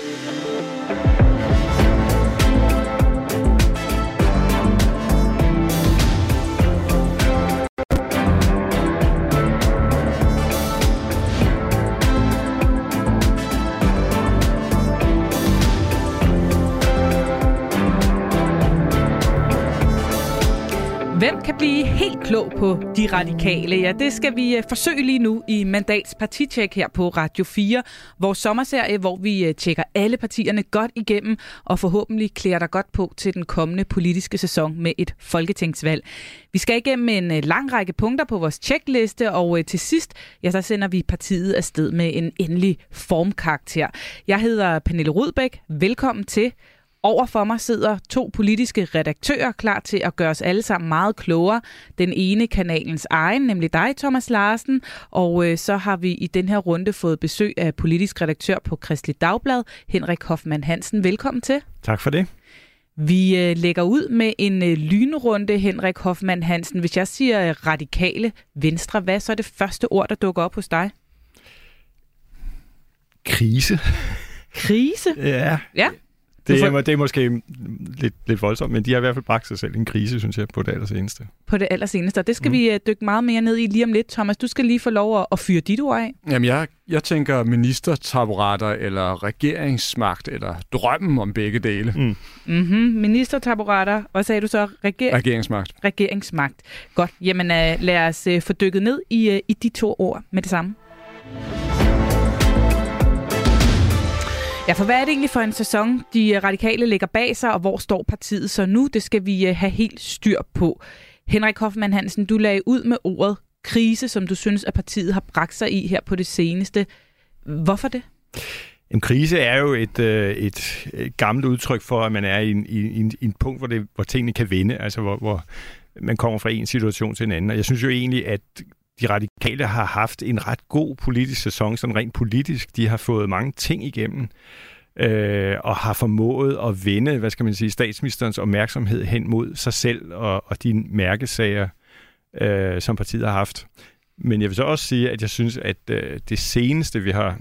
Hvem klog på de radikale? Ja, det skal vi øh, forsøge lige nu i Mandats partitjek her på Radio 4. Vores sommerserie, hvor vi øh, tjekker alle partierne godt igennem og forhåbentlig klæder dig godt på til den kommende politiske sæson med et folketingsvalg. Vi skal igennem en øh, lang række punkter på vores tjekliste, og til sidst, ja, så sender vi partiet afsted med en endelig formkarakter. Jeg hedder Pernille Rudbæk. Velkommen til. Over for mig sidder to politiske redaktører klar til at gøre os alle sammen meget klogere. Den ene kanalens egen, nemlig dig, Thomas Larsen, og øh, så har vi i den her runde fået besøg af politisk redaktør på Kristelig Dagblad, Henrik Hoffmann Hansen. Velkommen til. Tak for det. Vi øh, lægger ud med en øh, lynrunde, Henrik Hoffmann Hansen. Hvis jeg siger øh, radikale venstre, hvad så er det første ord, der dukker op hos dig? Krise. Krise? Ja. Ja. Det er, det er måske lidt, lidt voldsomt, men de har i hvert fald bragt sig selv en krise, synes jeg, på det allerseneste. På det allerseneste, og det skal mm. vi uh, dykke meget mere ned i lige om lidt. Thomas, du skal lige få lov at, at fyre dit ord af. Jamen, jeg, jeg tænker ministertaburetter, eller regeringsmagt, eller drømmen om begge dele. Mm. Mm-hmm. Ministertaburetter, hvad sagde du så? Reger- Regeringsmagt. Regeringsmagt. Godt, jamen uh, lad os uh, få dykket ned i, i de to ord med det samme. Ja, for hvad er det egentlig for en sæson, de radikale lægger bag sig, og hvor står partiet så nu? Det skal vi øh, have helt styr på. Henrik Hoffmann Hansen, du lagde ud med ordet krise, som du synes, at partiet har bragt sig i her på det seneste. Hvorfor det? En krise er jo et, øh, et, et gammelt udtryk for, at man er i en, i en, i en punkt, hvor, det, hvor tingene kan vende, altså hvor, hvor man kommer fra en situation til en anden. Og jeg synes jo egentlig, at de radikale har haft en ret god politisk sæson, sådan rent politisk. De har fået mange ting igennem øh, og har formået at vende, hvad skal man sige, statsministerens opmærksomhed hen mod sig selv og, og de mærkesager, øh, som partiet har haft. Men jeg vil så også sige, at jeg synes, at øh, det seneste, vi har,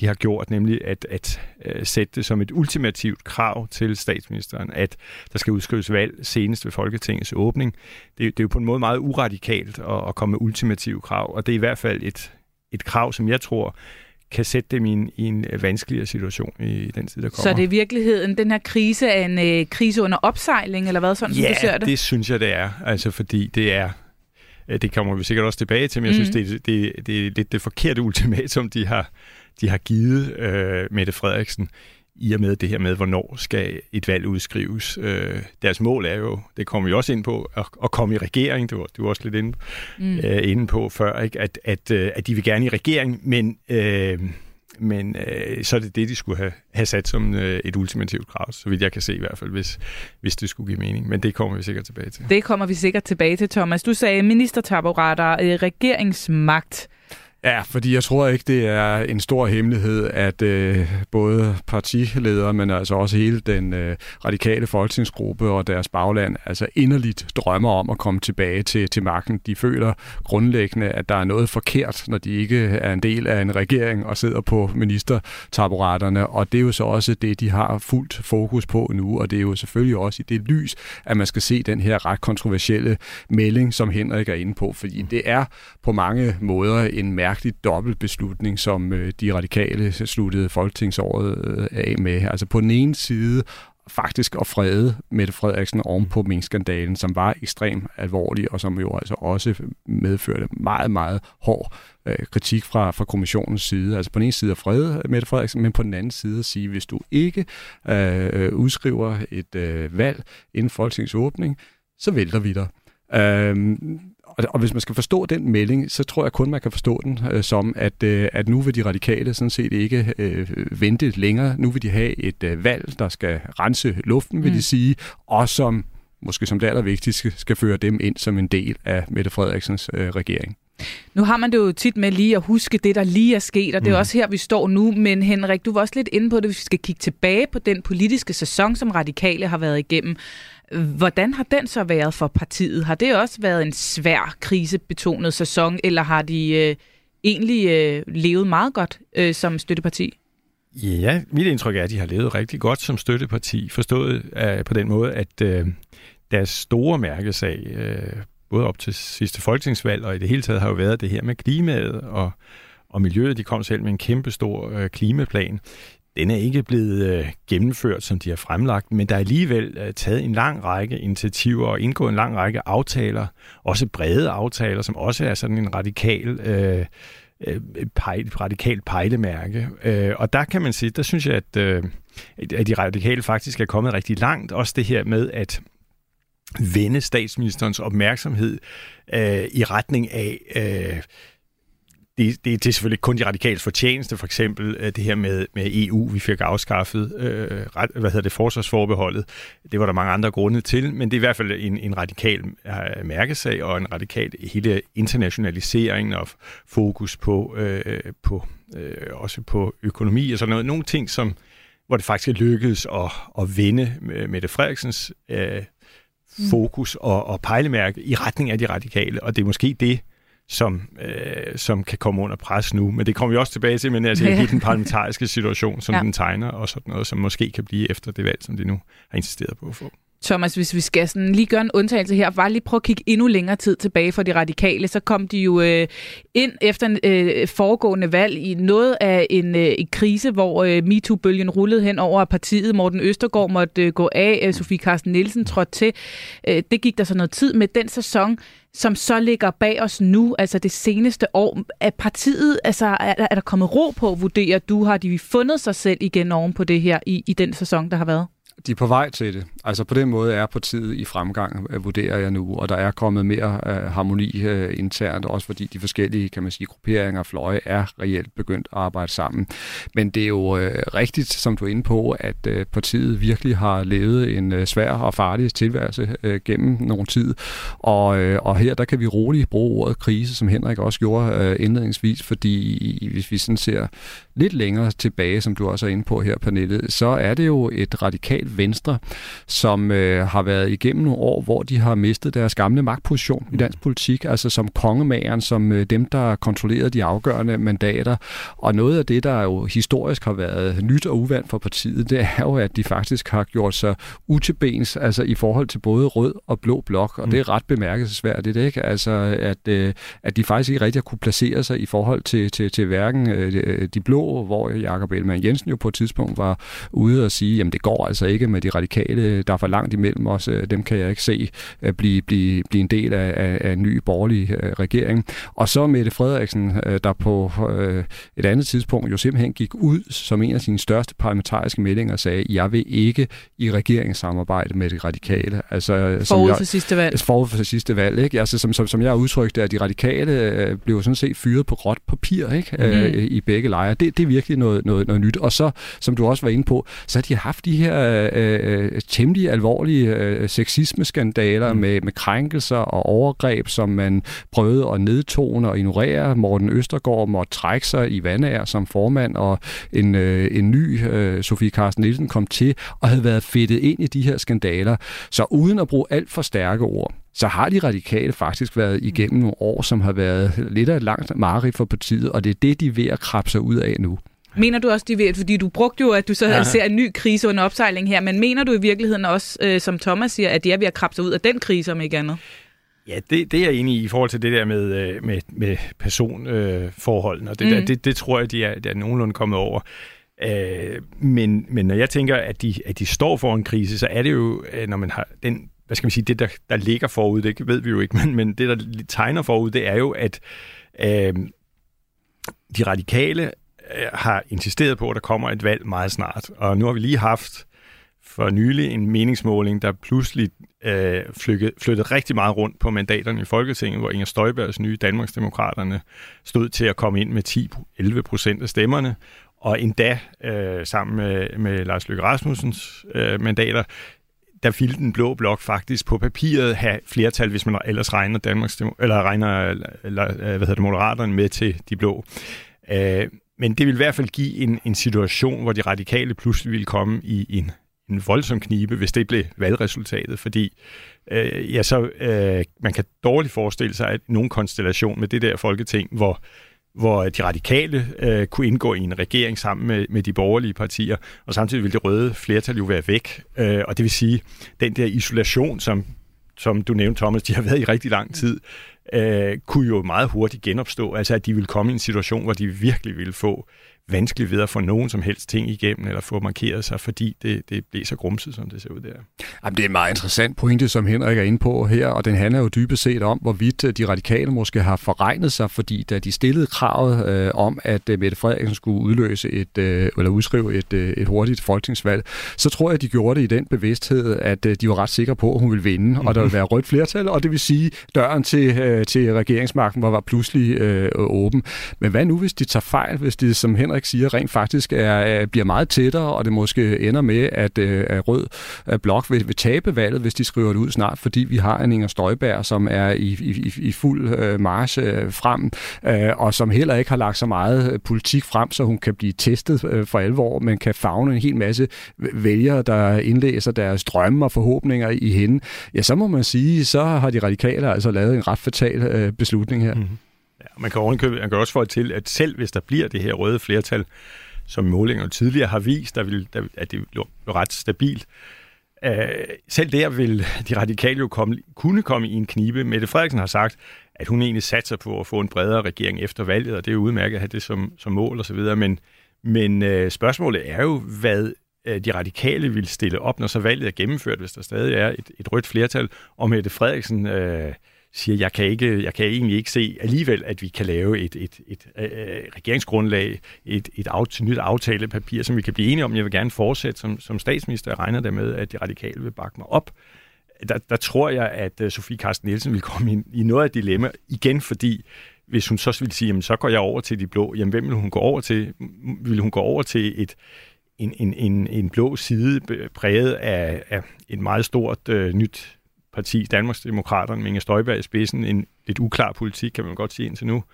de har gjort, nemlig at, at øh, sætte det som et ultimativt krav til statsministeren, at der skal udskrives valg senest ved Folketingets åbning, det, det er jo på en måde meget uradikalt at, at komme med ultimative krav, og det er i hvert fald et, et krav, som jeg tror kan sætte dem i en, i en vanskeligere situation i den tid, der kommer. Så det er i virkeligheden, den her krise er en øh, krise under opsejling, eller hvad, sådan ja, som du ser det? det synes jeg, det er. Altså, fordi det er det kommer vi sikkert også tilbage til, men jeg mm. synes, det, det, det er lidt det forkerte ultimatum, de har, de har givet øh, Mette Frederiksen i og med det her med, hvornår skal et valg udskrives. Øh, deres mål er jo, det kommer vi også ind på, at, at komme i regering, det var du var også lidt inde, mm. øh, inde på før, ikke? At, at, øh, at de vil gerne i regering, men... Øh, men øh, så er det det, de skulle have, have sat som øh, et ultimativt krav, så vidt jeg kan se i hvert fald, hvis, hvis det skulle give mening. Men det kommer vi sikkert tilbage til. Det kommer vi sikkert tilbage til, Thomas. Du sagde ministertaburetter, øh, regeringsmagt. Ja, fordi jeg tror ikke, det er en stor hemmelighed, at øh, både partiledere, men altså også hele den øh, radikale folketingsgruppe og deres bagland, altså inderligt drømmer om at komme tilbage til, til magten. De føler grundlæggende, at der er noget forkert, når de ikke er en del af en regering og sidder på ministertaburetterne, og det er jo så også det, de har fuldt fokus på nu, og det er jo selvfølgelig også i det lys, at man skal se den her ret kontroversielle melding, som Henrik er inde på, fordi det er på mange måder en mærke mærkelig dobbeltbeslutning, som øh, de radikale sluttede folketingsåret øh, af med. Altså på den ene side faktisk at frede Mette Frederiksen oven på minkskandalen, som var ekstremt alvorlig, og som jo altså også medførte meget, meget hård øh, kritik fra, fra kommissionens side. Altså på den ene side at frede Mette Frederiksen, men på den anden side at sige, hvis du ikke øh, udskriver et øh, valg inden folketingsåbning, så vælter vi dig. Øh, og, og hvis man skal forstå den melding, så tror jeg kun, man kan forstå den øh, som, at, øh, at nu vil de radikale sådan set ikke øh, vente længere. Nu vil de have et øh, valg, der skal rense luften, vil mm. de sige, og som måske som det allervigtigste skal føre dem ind som en del af Mette Frederiksens øh, regering. Nu har man det jo tit med lige at huske det, der lige er sket, og det er mm. også her, vi står nu. Men Henrik, du var også lidt inde på det, hvis vi skal kigge tilbage på den politiske sæson, som radikale har været igennem. Hvordan har den så været for partiet? Har det også været en svær krisebetonet sæson, eller har de øh, egentlig øh, levet meget godt øh, som støtteparti? Ja, mit indtryk er, at de har levet rigtig godt som støtteparti, forstået øh, på den måde, at øh, deres store mærkesag, øh, både op til sidste folketingsvalg og i det hele taget, har jo været det her med klimaet og, og miljøet. De kom selv med en kæmpe stor øh, klimaplan. Den er ikke blevet øh, gennemført, som de har fremlagt, men der er alligevel øh, taget en lang række initiativer og indgået en lang række aftaler, også brede aftaler, som også er sådan en radikal... øh, øh pejl, radikalt pejlemærke. Øh, og der kan man sige, der synes jeg, at, øh, at de radikale faktisk er kommet rigtig langt. Også det her med at vende statsministerens opmærksomhed øh, i retning af øh, det, det, det er selvfølgelig kun de radikale fortjeneste, for eksempel øh, det her med, med EU, vi fik afskaffet, øh, ret, hvad hedder det, forsvarsforbeholdet. Det var der mange andre grunde til, men det er i hvert fald en, en radikal øh, mærkesag og en radikal hele internationalisering og fokus på, øh, på øh, også på økonomi og sådan noget. Nogle ting, som, hvor det faktisk er lykkedes at, at vende Mette Frederiksens øh, fokus og, og pejlemærke i retning af de radikale, og det er måske det, som, øh, som kan komme under pres nu. Men det kommer vi også tilbage til, men altså ja. den parlamentariske situation, som ja. den tegner, og sådan noget, som måske kan blive efter det valg, som de nu har insisteret på at få. Thomas, hvis vi skal sådan lige gøre en undtagelse her, bare lige prøve at kigge endnu længere tid tilbage for de radikale, så kom de jo øh, ind efter en øh, foregående valg i noget af en, øh, en krise, hvor øh, MeToo-bølgen rullede hen over partiet. Morten Østergaard måtte øh, gå af, øh, Sofie Carsten Nielsen trådte til. Øh, det gik der så noget tid med den sæson, som så ligger bag os nu, altså det seneste år. Er partiet, altså er, er der kommet ro på, vurderer du? Har de fundet sig selv igen oven på det her i, i den sæson, der har været? De er på vej til det. Altså på den måde er partiet i fremgang, øh, vurderer jeg nu, og der er kommet mere øh, harmoni øh, internt, også fordi de forskellige, kan man sige, grupperinger og fløje er reelt begyndt at arbejde sammen. Men det er jo øh, rigtigt, som du er inde på, at øh, partiet virkelig har levet en øh, svær og farlig tilværelse øh, gennem nogle tid, og, øh, og her der kan vi roligt bruge ordet krise, som Henrik også gjorde øh, indledningsvis, fordi hvis vi sådan ser lidt længere tilbage, som du også er inde på her, Pernille, så er det jo et radikalt venstre, som øh, har været igennem nogle år, hvor de har mistet deres gamle magtposition i dansk politik, altså som kongemageren, som øh, dem, der kontrollerede de afgørende mandater. Og noget af det, der jo historisk har været nyt og uvandt for partiet, det er jo, at de faktisk har gjort sig utilbens, altså i forhold til både rød og blå blok, og det er ret bemærkelsesværdigt, ikke? Altså, at, øh, at de faktisk ikke rigtig har kunne placere sig i forhold til, til, til hverken øh, de blå hvor Jakob Ellemann Jensen jo på et tidspunkt var ude og sige, jamen det går altså ikke med de radikale, der er for langt imellem os, øh, dem kan jeg ikke se øh, blive, blive, blive en del af, af, af en ny borgerlig øh, regering. Og så Mette Frederiksen, der på et andet tidspunkt jo simpelthen gik ud som en af sine største parlamentariske meldinger og sagde, jeg vil ikke i regeringssamarbejde med de radikale. Altså, forud for jeg, sidste valg. Forud for sidste valg, ikke? Altså, som, som, som jeg har udtrykt det, at de radikale blev sådan set fyret på gråt papir ikke? Mm. i begge lejre. Det, det er virkelig noget, noget, noget nyt. Og så, som du også var inde på, så har de haft de her øh, øh, temmelig alvorlige øh, sexisme-skandaler mm. med, med krænkelser og overgreb, som man prøvede at nedtone og ignorere. Morten Østergaard måtte trække sig i vandager som formand, og en, øh, en ny øh, Sofie Carsten Nielsen kom til og havde været fedtet ind i de her skandaler. Så uden at bruge alt for stærke ord, så har de radikale faktisk været igennem nogle år, som har været lidt af et langt mareridt for partiet, og det er det, de er ved at krabbe sig ud af nu. Mener du også, de ved, fordi du brugte jo, at du så ja. ser en ny krise under opsejling her, men mener du i virkeligheden også, øh, som Thomas siger, at de er ved at krabbe sig ud af den krise, om ikke andet? Ja, det, det er jeg enig i i forhold til det der med, øh, med, med personforholdene, øh, og det, mm. der, det, det tror jeg, de er, de er nogenlunde kommet over. Øh, men, men når jeg tænker, at de, at de står for en krise, så er det jo, øh, når man har den hvad skal man sige, det der, der ligger forud, det ved vi jo ikke, men, men det der tegner forud, det er jo, at øh, de radikale Øh, har insisteret på, at der kommer et valg meget snart. Og nu har vi lige haft for nylig en meningsmåling, der pludselig øh, flyttede, flyttede rigtig meget rundt på mandaterne i Folketinget, hvor Inger Støjbergs nye Danmarksdemokraterne stod til at komme ind med 10-11 procent af stemmerne, og endda øh, sammen med, med Lars Løkke Rasmussens øh, mandater der ville den blå blok faktisk på papiret have flertal, hvis man ellers regner Danmarks, eller regner øh, eller, hvad hedder det, Moderaterne med til de blå. Øh, men det vil i hvert fald give en, en situation, hvor de radikale pludselig ville komme i en, en voldsom knibe, hvis det blev valgresultatet, fordi øh, ja, så, øh, man kan dårligt forestille sig, at nogen konstellation med det der folketing, hvor hvor de radikale øh, kunne indgå i en regering sammen med, med de borgerlige partier, og samtidig ville det røde flertal jo være væk. Øh, og det vil sige, den der isolation, som, som du nævnte, Thomas, de har været i rigtig lang tid, øh, kunne jo meget hurtigt genopstå. Altså at de ville komme i en situation, hvor de virkelig ville få vanskeligt ved at få nogen som helst ting igennem, eller få markeret sig, fordi det, det blev så grumset, som det ser ud der. Jamen, det er en meget interessant pointe, som Henrik er inde på her, og den handler jo dybest set om, hvorvidt øh, de radikale måske har forregnet sig, fordi da de stillede kravet øh, om, at øh, Mette Frederiksen skulle udløse et, øh, eller udskrive et, øh, et hurtigt folketingsvalg, så tror jeg, at de gjorde det i den bevidsthed, at øh, de var ret sikre på, at hun ville vinde, mm-hmm. og der ville være rødt flertal, og det vil sige, døren til, øh, til regeringsmagten var, var pludselig øh, åben. Men hvad nu, hvis de tager fejl, hvis de, som Henrik siger, rent faktisk er, bliver meget tættere, og det måske ender med, at, øh, at Rød at Blok vil, vil tabe valget, hvis de skriver det ud snart, fordi vi har en Inger Støjberg, som er i, i, i fuld øh, march øh, frem, øh, og som heller ikke har lagt så meget øh, politik frem, så hun kan blive testet øh, for alvor, men kan fagne en hel masse vælgere, der indlæser deres drømme og forhåbninger i hende. Ja, så må man sige, så har de radikale altså lavet en ret fatal øh, beslutning her. Mm-hmm. Ja, man kan, ovenkøbe, man kan også få til, at selv hvis der bliver det her røde flertal, som målinger tidligere har vist, der vil, der, at det er ret stabilt, øh, selv der vil de radikale jo komme, kunne komme i en knibe. Mette Frederiksen har sagt, at hun egentlig satser på at få en bredere regering efter valget, og det er jo udmærket at have det som, som mål osv., men, men øh, spørgsmålet er jo, hvad øh, de radikale vil stille op, når så valget er gennemført, hvis der stadig er et, et rødt flertal, og Mette Frederiksen øh, siger, jeg kan, ikke, jeg kan egentlig ikke se alligevel, at vi kan lave et, et, et, et øh, regeringsgrundlag, et, et et nyt aftalepapir, som vi kan blive enige om. Jeg vil gerne fortsætte som, som statsminister. Jeg regner der med, at de radikale vil bakke mig op. Der, der tror jeg, at øh, Sofie Carsten Nielsen vil komme ind i noget af dilemma igen, fordi hvis hun så vil sige, jamen, så går jeg over til de blå, jamen hvem vil hun gå over til? Vil hun gå over til et, en, en, en, en blå side præget af, af et meget stort øh, nyt parti, Danmarksdemokraterne, med Inger Støjberg i spidsen, en lidt uklar politik, kan man godt sige indtil nu,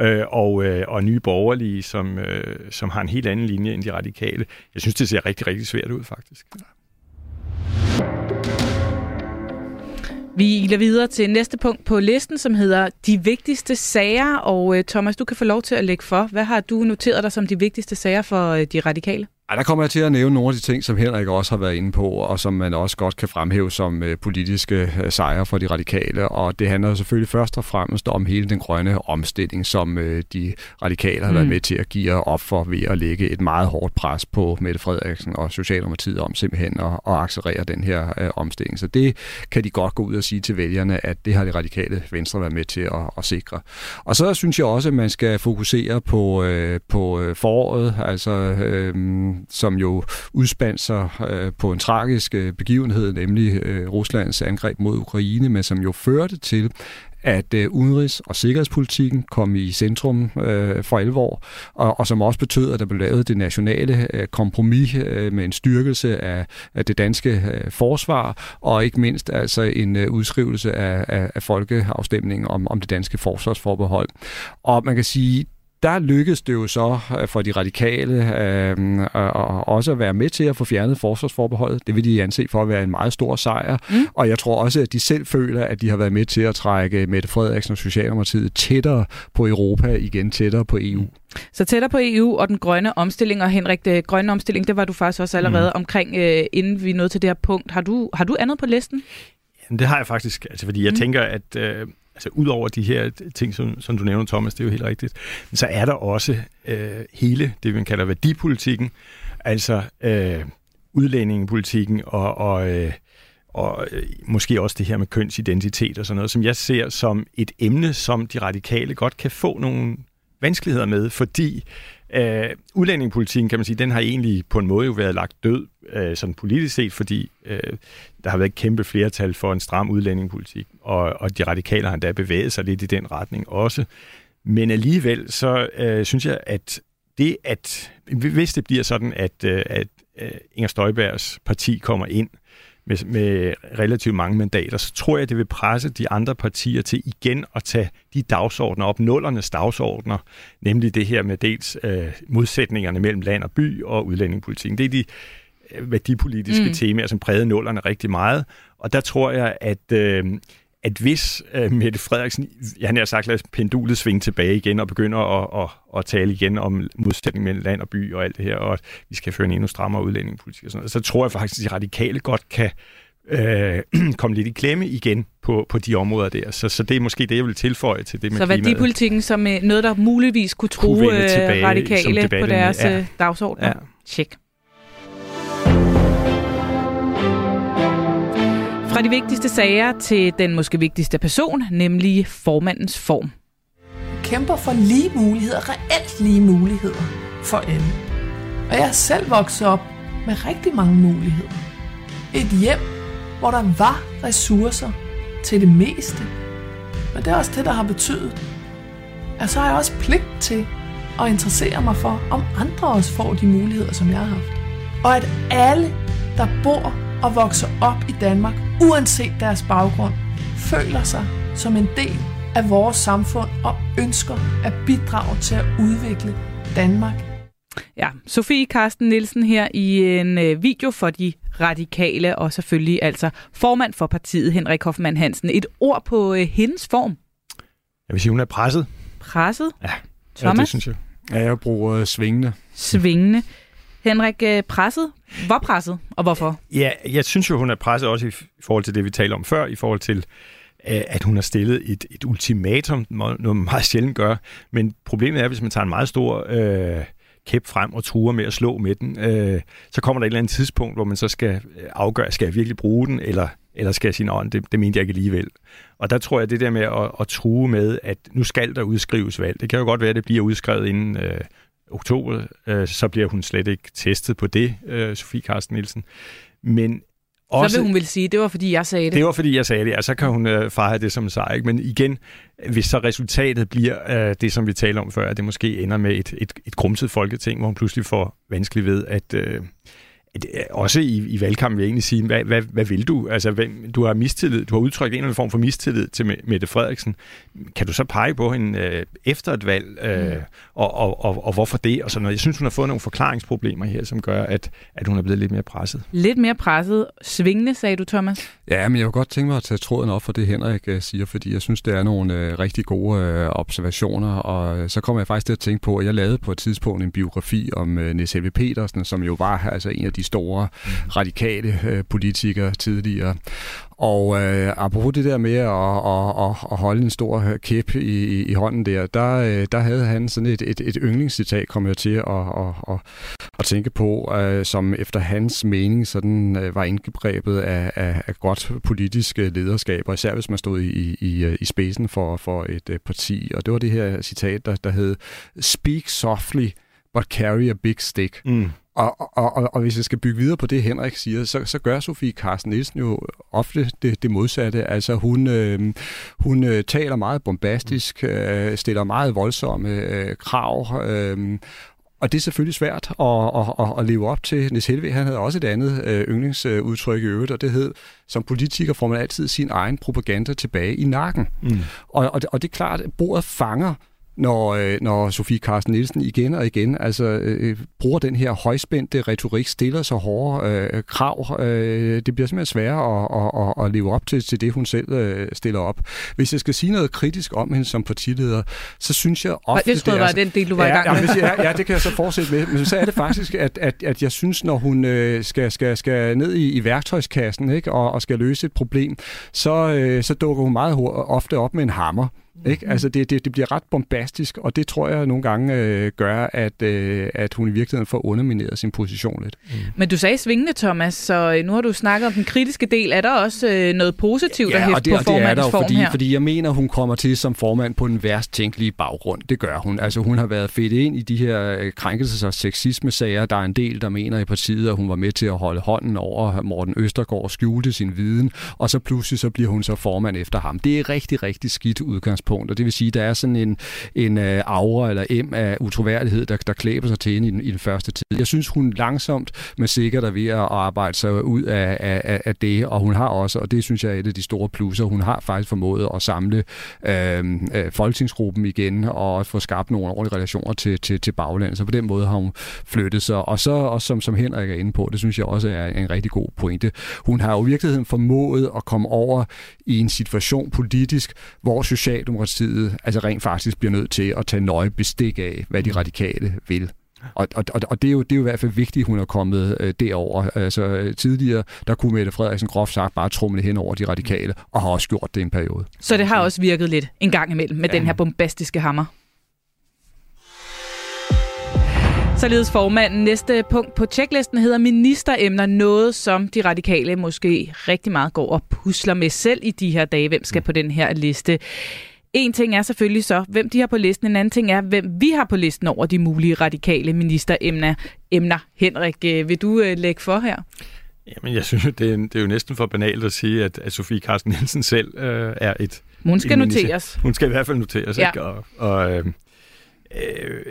øh, og, øh, og nye borgerlige, som, øh, som har en helt anden linje end de radikale. Jeg synes, det ser rigtig, rigtig svært ud, faktisk. Vi iler videre til næste punkt på listen, som hedder De vigtigste sager. Og øh, Thomas, du kan få lov til at lægge for. Hvad har du noteret dig som de vigtigste sager for øh, de radikale? Ej, der kommer jeg til at nævne nogle af de ting, som Henrik også har været inde på, og som man også godt kan fremhæve som øh, politiske øh, sejre for de radikale. Og det handler selvfølgelig først og fremmest om hele den grønne omstilling, som øh, de radikale har mm. været med til at give op for ved at lægge et meget hårdt pres på Mette Frederiksen og Socialdemokratiet om simpelthen at, at accelerere den her øh, omstilling. Så det kan de godt gå ud og sige til vælgerne, at det har de radikale venstre været med til at, at sikre. Og så synes jeg også, at man skal fokusere på, øh, på øh, foråret, altså øh, som jo udspandt sig øh, på en tragisk øh, begivenhed, nemlig øh, Ruslands angreb mod Ukraine, men som jo førte til, at øh, udenrigs- og sikkerhedspolitikken kom i centrum øh, for alvor, og, og som også betød, at der blev lavet det nationale øh, kompromis øh, med en styrkelse af, af det danske øh, forsvar, og ikke mindst altså en øh, udskrivelse af, af, af folkeafstemningen om, om det danske forsvarsforbehold. Og man kan sige, der lykkedes det jo så øh, for de radikale øh, og også at være med til at få fjernet forsvarsforbeholdet. Det vil de anse for at være en meget stor sejr. Mm. Og jeg tror også, at de selv føler, at de har været med til at trække Mette Frederiksen og Socialdemokratiet tættere på Europa, igen tættere på EU. Så tættere på EU og den grønne omstilling, og Henrik, det grønne omstilling, det var du faktisk også allerede mm. omkring, øh, inden vi nåede til det her punkt. Har du, har du andet på listen? Jamen, det har jeg faktisk, altså, fordi jeg mm. tænker, at øh, altså ud over de her ting, som, som du nævner, Thomas, det er jo helt rigtigt, men så er der også øh, hele det, man kalder værdipolitikken, altså øh, udlændingepolitikken og, og, øh, og øh, måske også det her med kønsidentitet og sådan noget, som jeg ser som et emne, som de radikale godt kan få nogle vanskeligheder med, fordi øh, udlændingepolitikken, kan man sige, den har egentlig på en måde jo været lagt død, øh, sådan politisk set, fordi øh, der har været et kæmpe flertal for en stram udlændingepolitik, og, og de radikale har endda bevæget sig lidt i den retning også. Men alligevel, så øh, synes jeg, at det, at hvis det bliver sådan, at, øh, at øh, Inger Støjbergs parti kommer ind, med, med relativt mange mandater, så tror jeg, det vil presse de andre partier til igen at tage de dagsordner op, nullernes dagsordner, nemlig det her med dels øh, modsætningerne mellem land og by og udlændingepolitikken. Det er de øh, værdipolitiske mm. temaer, som prægede nullerne rigtig meget. Og der tror jeg, at, øh, at hvis øh, Mette Frederiksen, ja, han har sagt, lad pendulet svinge tilbage igen og begynder at, at, at tale igen om modsætning mellem land og by og alt det her, og at vi skal føre en endnu strammere udlændingepolitik og sådan noget, så tror jeg faktisk, at de radikale godt kan øh, komme lidt i klemme igen på, på de områder der. Så, så det er måske det, jeg vil tilføje til det med Så værdipolitikken som øh, noget, der muligvis kunne true øh, radikale på deres ja. Øh, dagsorden? Ja. Tjek. Fra de vigtigste sager til den måske vigtigste person, nemlig formandens form. Kæmper for lige muligheder, reelt lige muligheder for alle. Og jeg er selv vokset op med rigtig mange muligheder. Et hjem, hvor der var ressourcer til det meste. Men det er også det, der har betydet, at så har jeg også pligt til at interessere mig for, om andre også får de muligheder, som jeg har haft. Og at alle, der bor og vokser op i Danmark, uanset deres baggrund, føler sig som en del af vores samfund og ønsker at bidrage til at udvikle Danmark. Ja, Sofie Karsten Nielsen her i en øh, video for de radikale, og selvfølgelig altså formand for partiet, Henrik Hoffmann Hansen. Et ord på øh, hendes form? Jeg vil sige, hun er presset. Presset? Ja, Thomas? ja det synes jeg. Ja, jeg bruger øh, svingende. Svingende. Henrik, øh, presset? Hvor presset, og hvorfor? Ja, jeg synes jo, hun er presset også i forhold til det, vi talte om før, i forhold til, øh, at hun har stillet et, et ultimatum, noget man meget sjældent gør. Men problemet er, hvis man tager en meget stor øh, kæp frem og truer med at slå med den, øh, så kommer der et eller andet tidspunkt, hvor man så skal øh, afgøre, skal jeg virkelig bruge den, eller, eller skal jeg sige, at det, det mente jeg ikke alligevel. Og der tror jeg, det der med at, at true med, at nu skal der udskrives valg, det kan jo godt være, at det bliver udskrevet inden... Øh, oktober, øh, så bliver hun slet ikke testet på det, øh, Sofie Karsten Nielsen. Men også, så vil hun vil sige, det var fordi jeg sagde det. Det var fordi jeg sagde det, og så kan hun øh, fejre det som sejr. Men igen, hvis så resultatet bliver øh, det, som vi taler om før, at det måske ender med et, et, et grumset folketing, hvor hun pludselig får vanskeligt ved at, øh, også i, i valgkampen vil jeg egentlig sige, hvad, hvad, hvad vil du? Altså, hvad, du har mistillid, du har udtrykt en eller anden form for mistillid til Mette Frederiksen. Kan du så pege på hende øh, efter et valg, øh, mm. og, og, og, og hvorfor det? Og sådan noget. Jeg synes, hun har fået nogle forklaringsproblemer her, som gør, at, at hun er blevet lidt mere presset. Lidt mere presset. Svingende, sagde du, Thomas? Ja, men jeg kunne godt tænke mig at tage tråden op for det, Henrik uh, siger, fordi jeg synes, det er nogle uh, rigtig gode uh, observationer, og så kommer jeg faktisk til at tænke på, at jeg lavede på et tidspunkt en biografi om uh, Niels Helve Petersen, som jo var altså en af de store radikale øh, politikere tidligere. Og øh, apropos det der med at, at, at, at holde en stor øh, kæp i, i hånden der, der, øh, der havde han sådan et, et, et yndlingscitat, kom jeg til at, at, at, at tænke på, øh, som efter hans mening sådan øh, var indgrebet af, af, af godt politisk lederskab, og især hvis man stod i, i, øh, i spidsen for, for et øh, parti. Og det var det her citat, der, der hed Speak softly, but carry a big stick. Mm. Og, og, og, og hvis jeg skal bygge videre på det, Henrik siger, så, så gør Sofie Carsten Nielsen jo ofte det, det modsatte. Altså hun, øh, hun øh, taler meget bombastisk, øh, stiller meget voldsomme øh, krav, øh, og det er selvfølgelig svært at, at, at, at leve op til. Niels Helve, han havde også et andet øh, yndlingsudtryk i øvrigt, og det hed, som politiker får man altid sin egen propaganda tilbage i nakken. Mm. Og, og, det, og det er klart, at bordet fanger når, øh, når Sofie Carsten Nielsen igen og igen altså, øh, bruger den her højspændte retorik, stiller så hårde øh, krav. Øh, det bliver simpelthen sværere at, at, at leve op til, til det, hun selv øh, stiller op. Hvis jeg skal sige noget kritisk om hende som partileder, så synes jeg ofte... Det skulle være altså, den del, du var ja, i gang med. Ja, ja, det kan jeg så fortsætte med. Men så er det faktisk, at, at, at jeg synes, når hun øh, skal, skal, skal ned i, i værktøjskassen ikke, og, og skal løse et problem, så, øh, så dukker hun meget ofte op med en hammer. Ikke? Altså det, det, det bliver ret bombastisk, og det tror jeg nogle gange øh, gør, at, øh, at hun i virkeligheden får undermineret sin position lidt. Mm. Men du sagde svingende, Thomas, så øh, nu har du snakket om den kritiske del. Er der også øh, noget positivt ja, at hæfte på formandens det er der form fordi, her? fordi jeg mener, hun kommer til som formand på den værst tænkelige baggrund. Det gør hun. Altså hun har været fedt ind i de her øh, krænkelses- og sexisme-sager. Der er en del, der mener i partiet, at hun var med til at holde hånden over Morten Østergaard og skjulte sin viden, og så pludselig så bliver hun så formand efter ham. Det er rigtig, rigtig skidt udgangspunkt tidspunkt, og det vil sige, at der er sådan en, en øh, aura eller em af utroværdighed, der, der klæber sig til hende i den, i den første tid. Jeg synes, hun langsomt, men sikkert er ved at arbejde sig ud af, af, af det, og hun har også, og det synes jeg er et af de store plusser, hun har faktisk formået at samle øh, øh, folketingsgruppen igen og få skabt nogle ordentlige relationer til, til, til baglandet. Så på den måde har hun flyttet sig. Og så, og som, som Henrik er inde på, det synes jeg også er en rigtig god pointe. Hun har jo i virkeligheden formået at komme over i en situation politisk, hvor Socialdemokratiet altså rent faktisk bliver nødt til at tage nøje bestik af, hvad de radikale vil. Og, og, og det, er jo, det er jo i hvert fald vigtigt, at hun er kommet øh, derover. Altså tidligere, der kunne Mette Frederiksen groft sagt bare trumle hen over de radikale, og har også gjort det en periode. Så det har også virket lidt en gang imellem med ja. den her bombastiske hammer? Således formanden. Næste punkt på tjeklisten hedder ministeremner. Noget, som de radikale måske rigtig meget går og pusler med selv i de her dage. Hvem skal på den her liste? En ting er selvfølgelig så, hvem de har på listen. En anden ting er, hvem vi har på listen over de mulige radikale ministeremner. Emner. Henrik, øh, vil du øh, lægge for her? Jamen, jeg synes, det er, det er jo næsten for banalt at sige, at, at Sofie Carsten Nielsen selv øh, er et... Hun skal noteres. Hun skal i hvert fald noteres, ja. ikke? Og, og øh, øh,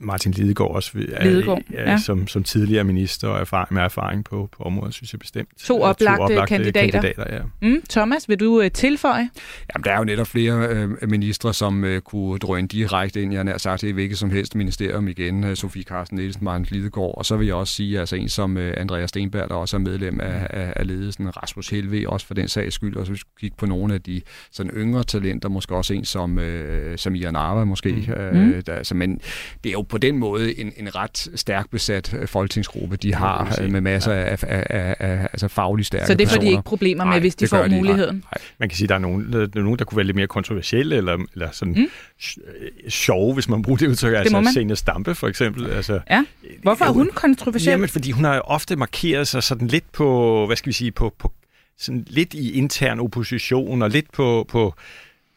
Martin Lidegaard også, Lidegaard, ja, ja. Som, som tidligere minister og erfaring, med erfaring på, på området, synes jeg bestemt. To oplagte, to oplagte kandidater. kandidater ja. mm, Thomas, vil du uh, tilføje? Jamen, der er jo netop flere uh, ministre, som uh, kunne drøne direkte ind, jeg har sagt, i hvilket som helst ministerium igen. Uh, Sofie Carsten Nielsen, Martin Lidegaard, og så vil jeg også sige, altså en som uh, Andreas Stenberg, der også er medlem af, af, af ledelsen, Rasmus Helve, også for den sags skyld, og så hvis vi kigge på nogle af de sådan yngre talenter, måske også en som, uh, som Ian Arva, måske. Mm. Uh, der, altså, men det er jo på den måde en, en ret stærk besat øh, folketingsgruppe, de har ja, med masser ja. af, af, af, af altså fagligt stærke Så det får de ikke problemer med, Nej, hvis de får de. muligheden? Nej. Man kan sige, at der er nogen, der, er nogen, der kunne være lidt mere kontroversielle, eller, eller sådan mm. sjove, hvis man bruger det udtryk. Altså Senior Stampe for eksempel. Altså, ja. Hvorfor er hun kontroversiel? Jamen, fordi hun har ofte markeret sig sådan lidt på, hvad skal vi sige, på, på sådan lidt i intern opposition, og lidt på, på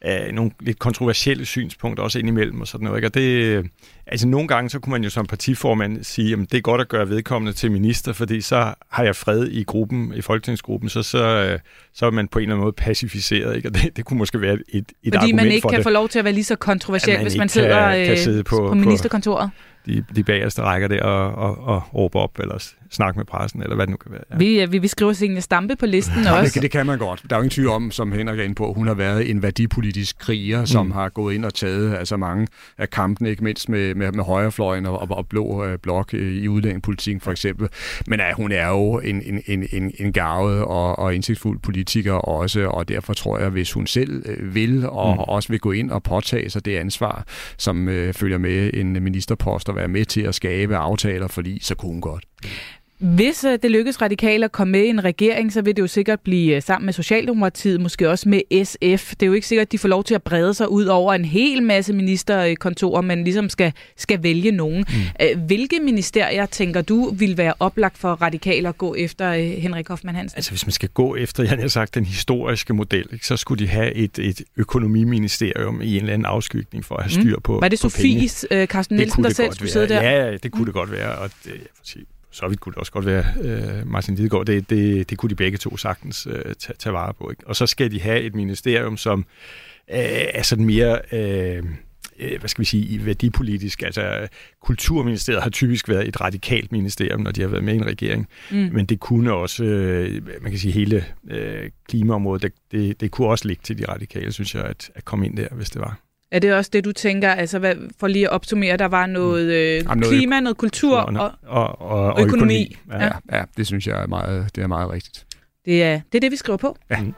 øh, nogle lidt kontroversielle synspunkter også indimellem og sådan noget. Ikke? Og det, altså nogle gange, så kunne man jo som partiformand sige, at det er godt at gøre vedkommende til minister, fordi så har jeg fred i gruppen, i folketingsgruppen, så, så, øh, så er man på en eller anden måde pacificeret. Ikke? Og det, det kunne måske være et, et fordi argument man ikke for kan det. få lov til at være lige så kontroversiel, hvis man sidder kan, kan sidde på, på ministerkontoret. På, de, de bagerste rækker der og, og, og råbe op, eller snakke med pressen, eller hvad det nu kan være. Ja. Vi, vi, vi skriver Signe Stampe på listen ja, også. Det, det kan man godt. Der er jo ingen tvivl om, som Henrik er inde på, hun har været en værdipolitisk kriger, som mm. har gået ind og taget altså mange af kampene, ikke mindst med, med, med højrefløjen og, og, og blå øh, blok i udlændingepolitikken for eksempel. Men ja, hun er jo en, en, en, en, en gavet og, og indsigtsfuld politiker også, og derfor tror jeg, hvis hun selv øh, vil, og mm. også vil gå ind og påtage sig det ansvar, som øh, følger med en ministerpost at være med til at skabe aftaler, fordi så kunne hun godt. Hvis øh, det lykkes radikalt at komme med i en regering, så vil det jo sikkert blive øh, sammen med Socialdemokratiet, måske også med SF. Det er jo ikke sikkert, at de får lov til at brede sig ud over en hel masse ministerkontorer, men ligesom skal, skal vælge nogen. Mm. Øh, hvilke ministerier tænker du vil være oplagt for radikale at gå efter Henrik Hoffmann Hansen? Altså hvis man skal gå efter, jeg har sagt, den historiske model, ikke, så skulle de have et, et økonomiministerium i en eller anden afskygning for at have mm. styr på mm. Var det Sofies Carsten Nielsen, der selv skulle sidde der? Ja, det kunne det godt være, og det, jeg så vidt kunne det også godt være øh, Martin Lidegaard, det, det, det kunne de begge to sagtens øh, tage, tage vare på. Ikke? Og så skal de have et ministerium, som øh, er sådan mere... Øh, øh, hvad skal vi sige, værdipolitisk. Altså, Kulturministeriet har typisk været et radikalt ministerium, når de har været med i en regering. Mm. Men det kunne også, øh, man kan sige, hele øh, klimaområdet, det, det, det kunne også ligge til de radikale, synes jeg, at, at komme ind der, hvis det var. Er det også det, du tænker, altså hvad, for lige at opsummere, der var noget, øh, Jamen, noget klima, noget kultur og, og, og, og, og økonomi? økonomi. Ja. Ja, ja, det synes jeg er meget, det er meget rigtigt. Det er, det er det, vi skriver på. Ja. Mm.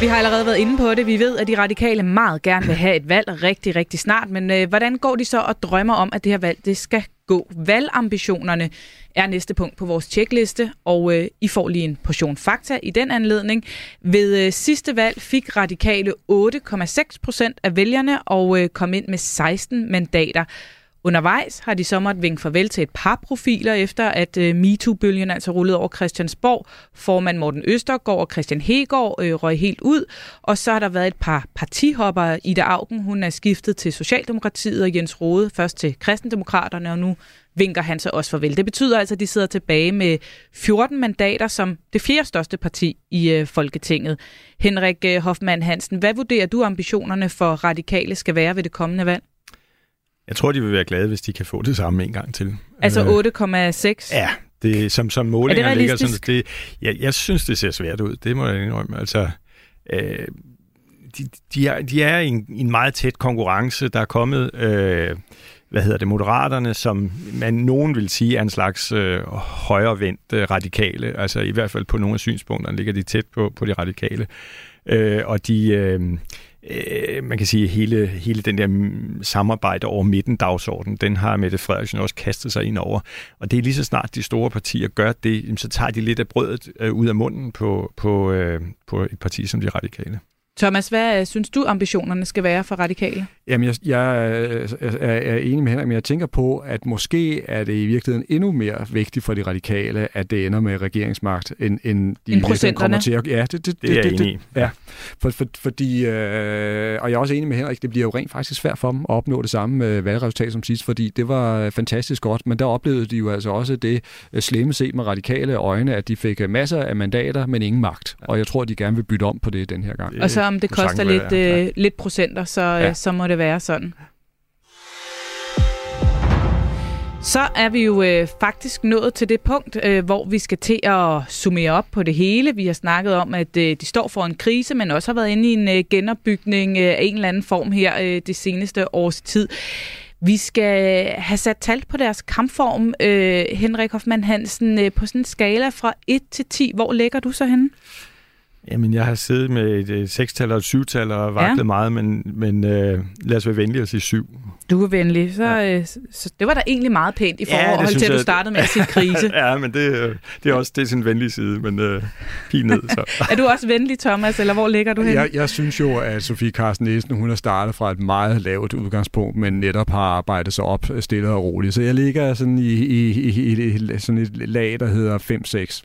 Vi har allerede været inde på det. Vi ved, at de radikale meget gerne vil have et valg rigtig, rigtig snart. Men øh, hvordan går de så og drømmer om, at det her valg det skal gå? Valgambitionerne er næste punkt på vores tjekliste, og øh, I får lige en portion fakta i den anledning. Ved øh, sidste valg fik radikale 8,6 procent af vælgerne og øh, kom ind med 16 mandater. Undervejs har de så måttet vinke farvel til et par profiler, efter at øh, MeToo-bølgen altså rullede over Christiansborg. Formand Morten Østergaard og Christian Hegård øh, røg helt ud, og så har der været et par partihopper. Ida Augen, hun er skiftet til Socialdemokratiet, og Jens Rode først til Kristendemokraterne, og nu vinker han så også farvel. Det betyder altså, at de sidder tilbage med 14 mandater som det fjerde største parti i øh, Folketinget. Henrik øh, Hoffmann Hansen, hvad vurderer du ambitionerne for radikale skal være ved det kommende valg? Jeg tror, de vil være glade, hvis de kan få det samme en gang til. Altså 8,6? Ja, det, som, som målinger ligger sådan, det, jeg, jeg synes, det ser svært ud. Det må jeg indrømme. Altså, øh, de, de, er, de er i en, en meget tæt konkurrence. Der er kommet, øh, hvad hedder det, Moderaterne, som man nogen vil sige er en slags øh, højrevendt øh, radikale. Altså i hvert fald på nogle af synspunkterne ligger de tæt på, på de radikale. Øh, og de... Øh, øh, man kan sige, hele, hele den der samarbejde over midten dagsorden, den har Mette Frederiksen også kastet sig ind over. Og det er lige så snart de store partier gør det, så tager de lidt af brødet øh, ud af munden på, på, øh, på et parti som de radikale. Thomas, hvad øh, synes du ambitionerne skal være for radikale? Jamen, jeg, jeg er, er enig med Henrik, men jeg tænker på, at måske er det i virkeligheden endnu mere vigtigt for de radikale, at det ender med regeringsmagt, end, end de end kommer til at... Ja, det, det, det, det er jeg det, enig det, Ja, for, for, fordi, øh, og jeg er også enig med Henrik, det bliver jo rent faktisk svært for dem at opnå det samme øh, valgresultat som sidst, fordi det var fantastisk godt, men der oplevede de jo altså også det øh, slemme set med radikale øjne, at de fik øh, masser af mandater, men ingen magt. Og jeg tror, de gerne vil bytte om på det den her gang. Og så om det koster lidt, øh, lidt procenter, så, ja. så må det være sådan. Så er vi jo øh, faktisk nået til det punkt, øh, hvor vi skal til at summere op på det hele. Vi har snakket om, at øh, de står for en krise, men også har været inde i en øh, genopbygning øh, af en eller anden form her øh, det seneste års tid. Vi skal have sat tal på deres kampform, øh, Henrik Hoffmann Hansen, øh, på sådan en skala fra 1 til 10. Hvor ligger du så henne? Jamen, jeg har siddet med et, et sekstal og et syvtal og vaklet ja. meget, men, men øh, lad os være venlige og sige syv. Du er venlig. Så, ja. øh, så det var da egentlig meget pænt i forhold ja, til, at du startede med at sige krise. ja, men det, øh, det er også det er sin venlige side, men øh, pil ned. Så. er du også venlig, Thomas, eller hvor ligger du hen? Jeg, jeg synes jo, at Sofie Carsten Nielsen, hun har startet fra et meget lavt udgangspunkt, men netop har arbejdet sig op stille og roligt. Så jeg ligger sådan i, i, i, i sådan et lag, der hedder 5-6.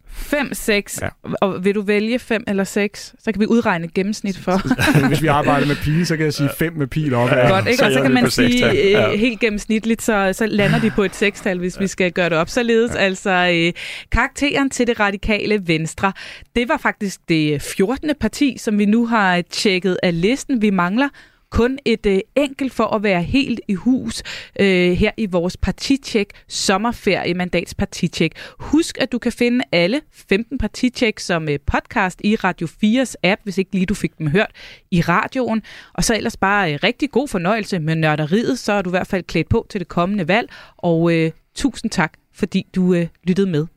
5-6? Ja. Og vil du vælge 5 eller 6? Så kan vi udregne gennemsnit for. Hvis vi arbejder med pil, så kan jeg sige 5 med pil op. Ja. Godt, ikke? Og så, så kan man sige øh, ja. helt gennemsnitligt, så, så lander de på et sekstal, hvis ja. vi skal gøre det op. Således ja. altså øh, karakteren til det radikale venstre. Det var faktisk det 14. parti, som vi nu har tjekket af listen. Vi mangler kun et øh, enkelt for at være helt i hus øh, her i vores partitjek sommerferie mandats partitjek. Husk, at du kan finde alle 15 partitjek som øh, podcast i Radio 4's app, hvis ikke lige du fik dem hørt i radioen. Og så ellers bare øh, rigtig god fornøjelse med nørderiet, så er du i hvert fald klædt på til det kommende valg. Og øh, tusind tak, fordi du øh, lyttede med.